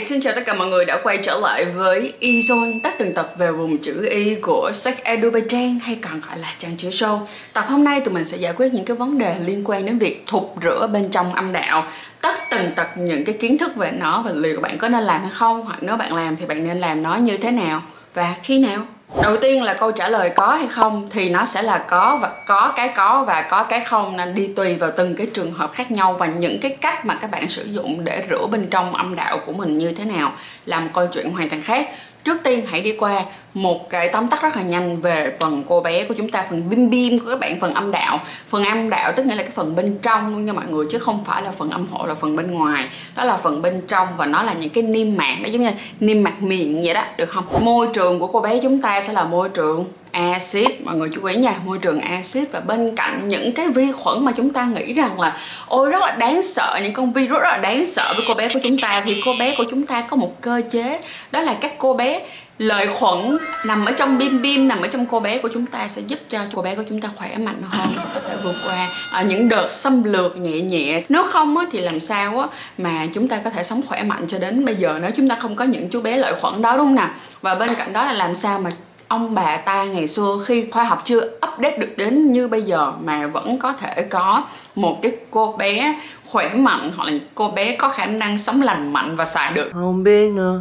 Xin chào tất cả mọi người đã quay trở lại với Ezone tất từng tập về vùng chữ Y của Sách Edu Bay Trang hay còn gọi là Trang Chữ Show. Tập hôm nay tụi mình sẽ giải quyết những cái vấn đề liên quan đến việc thục rửa bên trong âm đạo. Tất từng tật những cái kiến thức về nó và liệu bạn có nên làm hay không, Hoặc nếu bạn làm thì bạn nên làm nó như thế nào và khi nào? Đầu tiên là câu trả lời có hay không thì nó sẽ là có và có cái có và có cái không, nên đi tùy vào từng cái trường hợp khác nhau và những cái cách mà các bạn sử dụng để rửa bên trong âm đạo của mình như thế nào là một câu chuyện hoàn toàn khác. Trước tiên hãy đi qua một cái tóm tắt rất là nhanh về phần cô bé của chúng ta, phần bim bim của các bạn, phần âm đạo. Phần âm đạo tức nghĩa là cái phần bên trong luôn nha mọi người, chứ không phải là phần âm hộ, là phần bên ngoài. Đó là phần bên trong và nó là những cái niêm mạc đó, giống như niêm mạc miệng vậy đó, được không? Môi trường của cô bé chúng ta sẽ là môi trường axit mọi người chú ý nha môi trường axit và bên cạnh những cái vi khuẩn mà chúng ta nghĩ rằng là ôi rất là đáng sợ những con virus rất là đáng sợ với cô bé của chúng ta. Thì cô bé của chúng ta có một cơ chế đó là các cô bé lợi khuẩn nằm ở trong bim bim nằm ở trong cô bé của chúng ta sẽ giúp cho cô bé của chúng ta khỏe mạnh hơn và có thể vượt qua ở những đợt xâm lược nhẹ nhẹ. Nếu không á, thì làm sao á, mà chúng ta có thể sống khỏe mạnh cho đến bây giờ nếu chúng ta không có những chú bé lợi khuẩn đó đúng không nào? Và bên cạnh đó là làm sao mà ông bà ta ngày xưa khi khoa học chưa update được đến như bây giờ mà vẫn có thể có một cái cô bé khỏe mạnh hoặc là cô bé có khả năng sống lành mạnh và xài được. Không biết nữa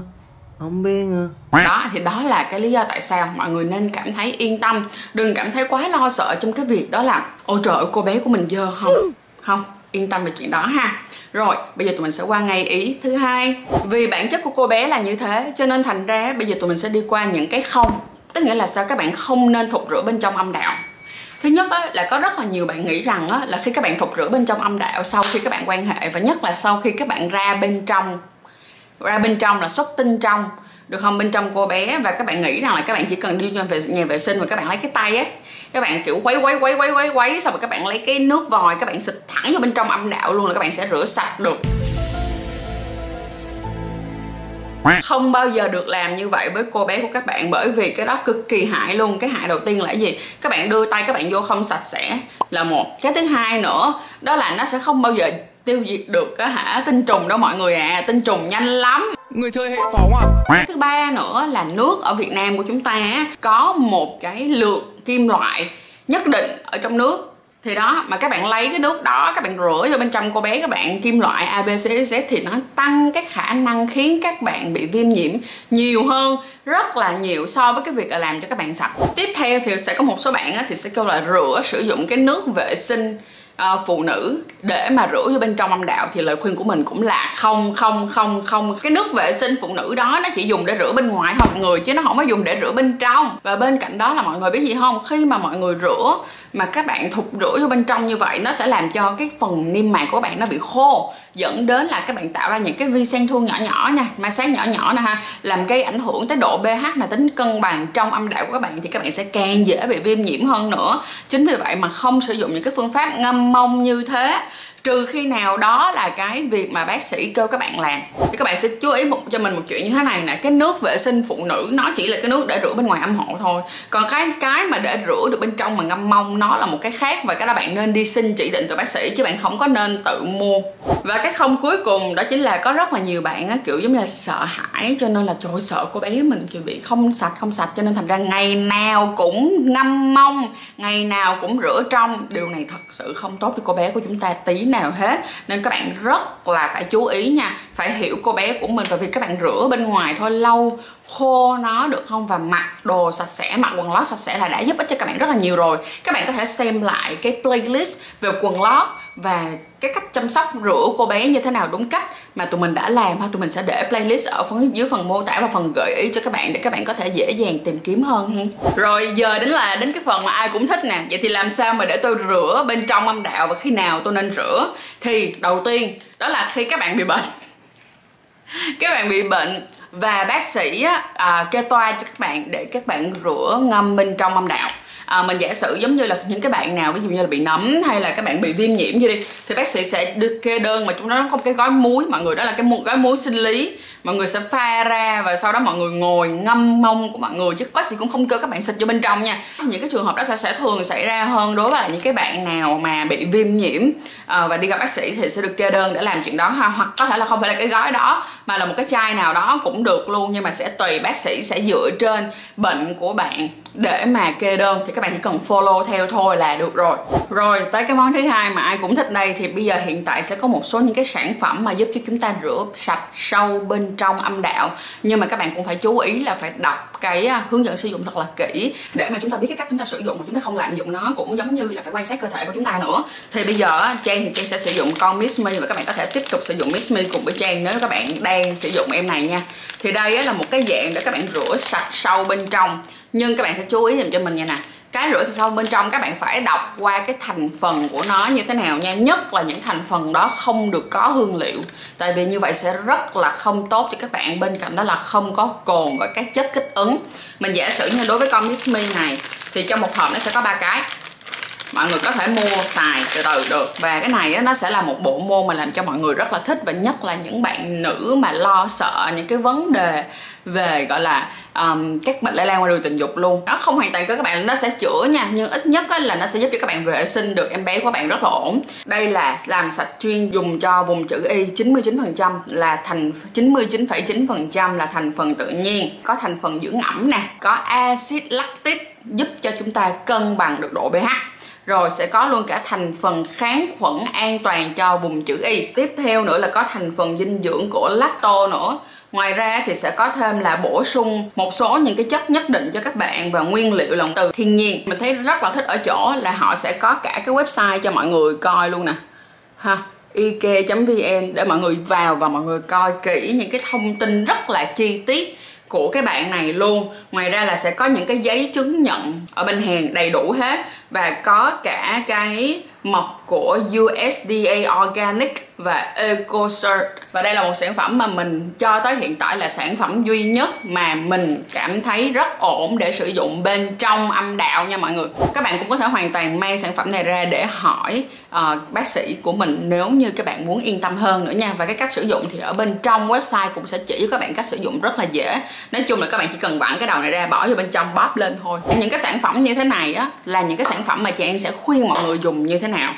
không biết nữa. Đó thì đó là cái lý do tại sao mọi người nên cảm thấy yên tâm. Đừng cảm thấy quá lo sợ trong cái việc đó là ôi trời ơi cô bé của mình dơ không? Không yên tâm về chuyện đó ha. Rồi bây giờ tụi mình sẽ qua ngay ý thứ hai. Vì bản chất của cô bé là như thế cho nên thành ra bây giờ tụi mình sẽ đi qua những cái không tức nghĩa là sao các bạn không nên thục rửa bên trong âm đạo thứ nhất á, là có rất là nhiều bạn nghĩ rằng á, là khi các bạn thục rửa bên trong âm đạo sau khi các bạn quan hệ và nhất là sau khi các bạn ra bên trong ra bên trong là xuất tinh trong được không bên trong cô bé và các bạn nghĩ rằng là các bạn chỉ cần đi về nhà vệ sinh và các bạn lấy cái tay ấy các bạn kiểu quấy quấy quấy quấy quấy quấy xong rồi các bạn lấy cái nước vòi các bạn xịt thẳng vô bên trong âm đạo luôn là các bạn sẽ rửa sạch được không bao giờ được làm như vậy với cô bé của các bạn bởi vì cái đó cực kỳ hại luôn. Cái hại đầu tiên là cái gì? Các bạn đưa tay các bạn vô không sạch sẽ là một. Cái thứ hai nữa đó là nó sẽ không bao giờ tiêu diệt được cái hả tinh trùng đó mọi người à. Tinh trùng nhanh lắm. Người chơi hệ phóng à? Thứ ba nữa là nước ở việt nam của chúng ta có một cái lượng kim loại nhất định ở trong nước thì đó, mà các bạn lấy cái nước đó các bạn rửa vô bên trong cô bé, các bạn kim loại ABCZ thì nó tăng cái khả năng khiến các bạn bị viêm nhiễm nhiều hơn, rất là nhiều so với cái việc là làm cho các bạn sạch. Tiếp theo thì sẽ có một số bạn thì sẽ kêu là rửa sử dụng cái nước vệ sinh uh, phụ nữ để mà rửa vô bên trong âm đạo thì lời khuyên của mình cũng là không không không không. Cái nước vệ sinh phụ nữ đó nó chỉ dùng để rửa bên ngoài thôi mọi người chứ nó không có dùng để rửa bên trong. Và bên cạnh đó là mọi người biết gì không? Khi mà mọi người rửa mà các bạn thục rửa vô bên trong như vậy nó sẽ làm cho cái phần niêm mạc của bạn nó bị khô dẫn đến là các bạn tạo ra những cái vi sen thương nhỏ nhỏ nha ma sát nhỏ nhỏ nè ha làm gây ảnh hưởng tới độ pH là tính cân bằng trong âm đạo của các bạn thì các bạn sẽ càng dễ bị viêm nhiễm hơn nữa. Chính vì vậy mà không sử dụng những cái phương pháp ngâm mong như thế trừ khi nào đó là cái việc mà bác sĩ kêu các bạn làm. Thì các bạn sẽ chú ý một cho mình một chuyện như thế này nè. Cái nước vệ sinh phụ nữ nó chỉ là cái nước để rửa bên ngoài âm hộ thôi. Còn cái cái mà để rửa được bên trong mà ngâm mông nó là một cái khác và cái đó bạn nên đi xin chỉ định từ bác sĩ chứ bạn không có nên tự mua. Và cái không cuối cùng đó chính là có rất là nhiều bạn á, kiểu giống như là sợ hãi cho nên là trời sợ cô bé mình kiểu bị không sạch không sạch. Cho nên thành ra ngày nào cũng ngâm mông ngày nào cũng rửa trong. Điều này thật sự không tốt cho cô bé của chúng ta tí nào nào hết. Nên các bạn rất là phải chú ý nha. Phải hiểu cô bé của mình và vì các bạn rửa bên ngoài thôi. Lâu khô nó được không? Và mặc đồ sạch sẽ, mặc quần lót sạch sẽ là đã giúp ích cho các bạn rất là nhiều rồi. Các bạn có thể xem lại cái playlist về quần lót và cái cách chăm sóc rửa cô bé như thế nào đúng cách mà tụi mình đã làm ha? Tụi mình sẽ để playlist ở phần dưới phần mô tả và phần gợi ý cho các bạn để các bạn có thể dễ dàng tìm kiếm hơn ha. Rồi giờ đến là đến cái phần mà ai cũng thích nè. Vậy thì làm sao mà để tôi rửa bên trong âm đạo và khi nào tôi nên rửa? Thì đầu tiên đó là khi các bạn bị bệnh. Các bạn bị bệnh và bác sĩ á, à, kê toa cho các bạn để các bạn rửa ngâm bên trong âm đạo à, mình giả sử giống như là những cái bạn nào ví dụ như là bị nấm hay là các bạn bị viêm nhiễm gì đi thì bác sĩ sẽ đưa kê đơn mà chúng nó có một cái gói muối mọi người đó là cái gói muối sinh lý mọi người sẽ pha ra và sau đó mọi người ngồi ngâm mông của mọi người. Chứ bác sĩ cũng không kêu các bạn xịt vô bên trong nha. Những cái trường hợp đó sẽ, sẽ thường xảy ra hơn đối với những cái bạn nào mà bị viêm nhiễm. À, và đi gặp bác sĩ thì sẽ được kê đơn để làm chuyện đó ha. Hoặc có thể là không phải là cái gói đó mà là một cái chai nào đó cũng được luôn. Nhưng mà sẽ tùy bác sĩ sẽ dựa trên bệnh của bạn để mà kê đơn. Thì các bạn chỉ cần follow theo thôi là được rồi. Rồi tới cái món thứ hai mà ai cũng thích đây. Thì bây giờ hiện tại sẽ có một số những cái sản phẩm mà giúp cho chúng ta rửa sạch sâu bên trong âm đạo. Nhưng mà các bạn cũng phải chú ý là phải đọc cái à, hướng dẫn sử dụng thật là kỹ để mà chúng ta biết cái cách chúng ta sử dụng mà chúng ta không lạm dụng nó cũng giống như là phải quan sát cơ thể của chúng ta nữa. Thì bây giờ Trang thì Trang sẽ sử dụng con Miss Me và các bạn có thể tiếp tục sử dụng Miss Me cùng với Trang nếu các bạn đang sử dụng em này nha. Thì đây là một cái dạng để các bạn rửa sạch sâu bên trong. Nhưng các bạn sẽ chú ý dùm cho mình nha nè cái rửa sạch bên trong các bạn phải đọc qua cái thành phần của nó như thế nào nha. Nhất là những thành phần đó không được có hương liệu. Tại vì như vậy sẽ rất là không tốt cho các bạn. Bên cạnh đó là không có cồn và các chất kích ứng. Mình giả sử như đối với con Miss Me này, thì trong một hộp nó sẽ có ba cái. Mọi người có thể mua xài từ từ được. Và cái này nó sẽ là một bộ môn mà làm cho mọi người rất là thích. Và nhất là những bạn nữ mà lo sợ những cái vấn đề về gọi là um, các bệnh lây lan qua đường tình dục luôn. Nó không hoàn toàn có các bạn nó sẽ chữa nha nhưng ít nhất là nó sẽ giúp cho các bạn vệ sinh được em bé của bạn rất là ổn. Đây là làm sạch chuyên dùng cho vùng chữ y 99% là thành 99,9% là thành phần tự nhiên. Có thành phần dưỡng ẩm nè có axit lactic giúp cho chúng ta cân bằng được độ pH. Rồi sẽ có luôn cả thành phần kháng khuẩn an toàn cho vùng chữ y. Tiếp theo nữa là có thành phần dinh dưỡng của lacto nữa ngoài ra thì sẽ có thêm là bổ sung một số những cái chất nhất định cho các bạn và nguyên liệu lòng từ thiên nhiên. Mình thấy rất là thích ở chỗ là họ sẽ có cả cái website cho mọi người coi luôn nè. Ha ike.vn để mọi người vào và mọi người coi kỹ những cái thông tin rất là chi tiết của cái bạn này luôn. Ngoài ra là sẽ có những cái giấy chứng nhận ở bên hàng đầy đủ hết và có cả cái mọc của USDA Organic và EcoCert và đây là một sản phẩm mà mình cho tới hiện tại là sản phẩm duy nhất mà mình cảm thấy rất ổn để sử dụng bên trong âm đạo nha mọi người. Các bạn cũng có thể hoàn toàn mang sản phẩm này ra để hỏi uh, bác sĩ của mình nếu như các bạn muốn yên tâm hơn nữa nha. Và cái cách sử dụng thì ở bên trong website cũng sẽ chỉ cho các bạn cách sử dụng rất là dễ. Nói chung là các bạn chỉ cần vặn cái đầu này ra bỏ vô bên trong bóp lên thôi. Những cái sản phẩm như thế này á là những cái sản phẩm mà chị em sẽ khuyên mọi người dùng như thế này nào?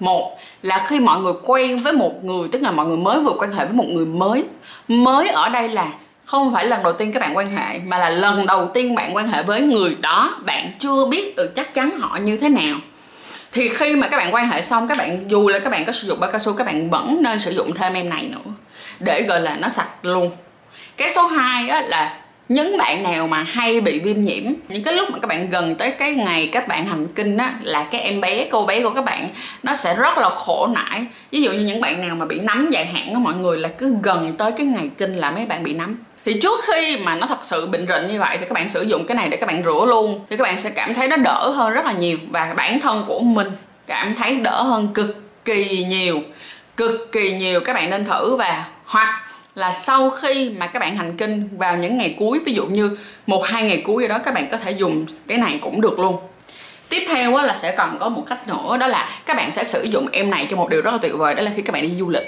Một là khi mọi người quen với một người, tức là mọi người mới vừa quan hệ với một người mới. Mới ở đây là không phải lần đầu tiên các bạn quan hệ, mà là lần đầu tiên bạn quan hệ với người đó. Bạn chưa biết được chắc chắn họ như thế nào. Thì khi mà các bạn quan hệ xong, các bạn, dù là các bạn có sử dụng bao cao su, các bạn vẫn nên sử dụng thêm em này nữa, để gọi là nó sạch luôn. Cái số 2 á là những bạn nào mà hay bị viêm nhiễm, những cái lúc mà các bạn gần tới cái ngày các bạn hành kinh á, là cái em bé, cô bé của các bạn, nó sẽ rất là khổ nải. Ví dụ như những bạn nào mà bị nấm dài hạn á, mọi người là cứ gần tới cái ngày kinh là mấy bạn bị nấm. Thì trước khi mà nó thật sự bệnh rịnh như vậy, thì các bạn sử dụng cái này để các bạn rửa luôn, thì các bạn sẽ cảm thấy nó đỡ hơn rất là nhiều và bản thân của mình cảm thấy đỡ hơn cực kỳ nhiều. Cực kỳ nhiều, các bạn nên thử và hoặc là sau khi mà các bạn hành kinh vào những ngày cuối ví dụ như một hai ngày cuối gì đó các bạn có thể dùng cái này cũng được luôn. Tiếp theo là sẽ còn có một cách nữa đó là các bạn sẽ sử dụng em này cho một điều rất là tuyệt vời đó là khi các bạn đi du lịch.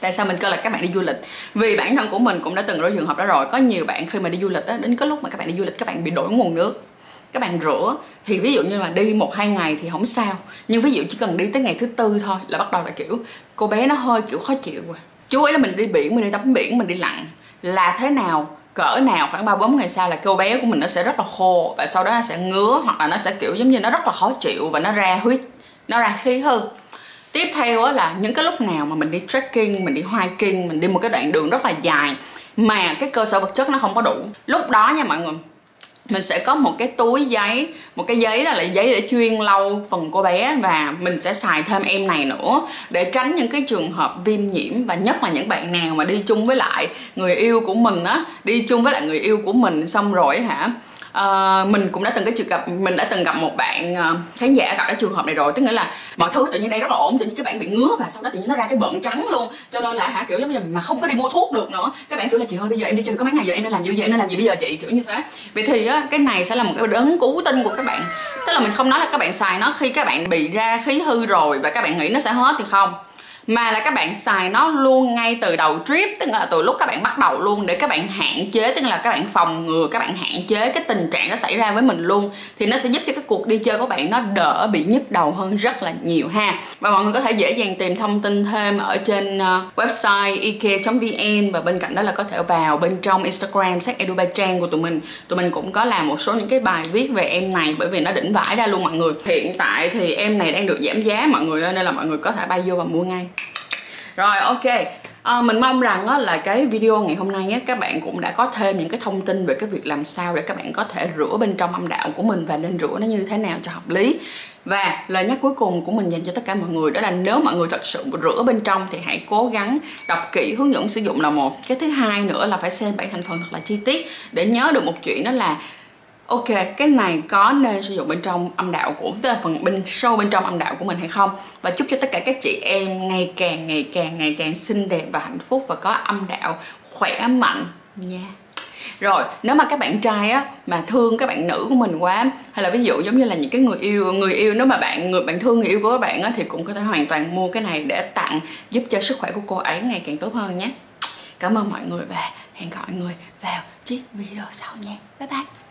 Tại sao mình kêu là các bạn đi du lịch? Vì bản thân của mình cũng đã từng rơi trường hợp đó rồi có nhiều bạn khi mà đi du lịch đó, đến cái lúc mà các bạn đi du lịch các bạn bị đổi nguồn nước các bạn rửa. Thì ví dụ như là đi một hai ngày thì không sao nhưng ví dụ chỉ cần đi tới ngày thứ tư thôi là bắt đầu là kiểu cô bé nó hơi kiểu khó chịu rồi chú ý là mình đi biển, mình đi tắm biển, mình đi lặn. Là thế nào, cỡ nào, khoảng ba bốn ngày sau là cơ bé của mình nó sẽ rất là khô và sau đó nó sẽ ngứa hoặc là nó sẽ, kiểu giống như, nó rất là khó chịu và nó ra huyết, nó ra khí hơn tiếp theo là những cái lúc nào mà mình đi trekking, mình đi hiking, mình đi một cái đoạn đường rất là dài mà cái cơ sở vật chất nó không có đủ. Lúc đó nha mọi người mình sẽ có một cái túi giấy, một cái giấy là là giấy để chuyên lau phần cô bé và mình sẽ xài thêm em này nữa để tránh những cái trường hợp viêm nhiễm và nhất là những bạn nào mà đi chung với lại người yêu của mình á, đi chung với lại người yêu của mình xong rồi hả? Uh, mình cũng đã từng cái trường gặp mình đã từng gặp một bạn uh, khán giả gặp cái trường hợp này rồi. Tức nghĩa là mọi thứ tự nhiên đây rất là ổn tự nhiên các bạn bị ngứa và sau đó tự nhiên nó ra cái bận trắng luôn. Cho nên là hả kiểu giống như mà không có đi mua thuốc được nữa. Các bạn kiểu là chị ơi bây giờ em đi chơi có mấy ngày giờ em nên làm gì vậy giờ em nên làm gì bây giờ chị? Kiểu như thế. Vậy thì á cái này sẽ là một cái đấng cứu tinh của các bạn. Tức là mình không nói là các bạn xài nó. Khi các bạn bị ra khí hư rồi và các bạn nghĩ nó sẽ hết thì không mà là các bạn xài nó luôn ngay từ đầu trip, tức là từ lúc các bạn bắt đầu luôn để các bạn hạn chế, tức là các bạn phòng ngừa, các bạn hạn chế cái tình trạng nó xảy ra với mình luôn, thì nó sẽ giúp cho cái cuộc đi chơi của bạn nó đỡ bị nhức đầu hơn rất là nhiều ha. Và mọi người có thể dễ dàng tìm thông tin thêm ở trên ờ, website ikea.vn và bên cạnh đó là có thể vào bên trong Instagram sách Edu Trang của tụi mình. Tụi mình cũng có làm một số những cái bài viết về em này bởi vì nó đỉnh vãi ra luôn mọi người. Hiện tại thì em này đang được giảm giá mọi người ơi, nên là mọi người có thể bay vô và mua ngay rồi ok. À, mình mong rằng á, là cái video ngày hôm nay á, các bạn cũng đã có thêm những cái thông tin về cái việc làm sao để các bạn có thể rửa bên trong âm đạo của mình và nên rửa nó như thế nào cho hợp lý. Và lời nhắc cuối cùng của mình dành cho tất cả mọi người đó là nếu mọi người thật sự rửa bên trong thì hãy cố gắng đọc kỹ hướng dẫn sử dụng là một. Cái thứ hai nữa là phải xem bảy thành phần thật là chi tiết để nhớ được một chuyện đó là ok, cái này có nên sử dụng bên trong âm đạo của, tức là phần bên sâu bên trong âm đạo của mình hay không? Và chúc cho tất cả các chị em ngày càng ngày càng ngày càng xinh đẹp và hạnh phúc và có âm đạo khỏe mạnh nha. Rồi, nếu mà các bạn trai á, mà thương các bạn nữ của mình quá, hay là ví dụ giống như là những cái người yêu người yêu, nếu mà bạn, người, bạn thương người yêu của các bạn á, thì cũng có thể hoàn toàn mua cái này để tặng, giúp cho sức khỏe của cô ấy ngày càng tốt hơn nhé. Cảm ơn mọi người và hẹn gặp mọi người vào chiếc video sau nha. Bye bye.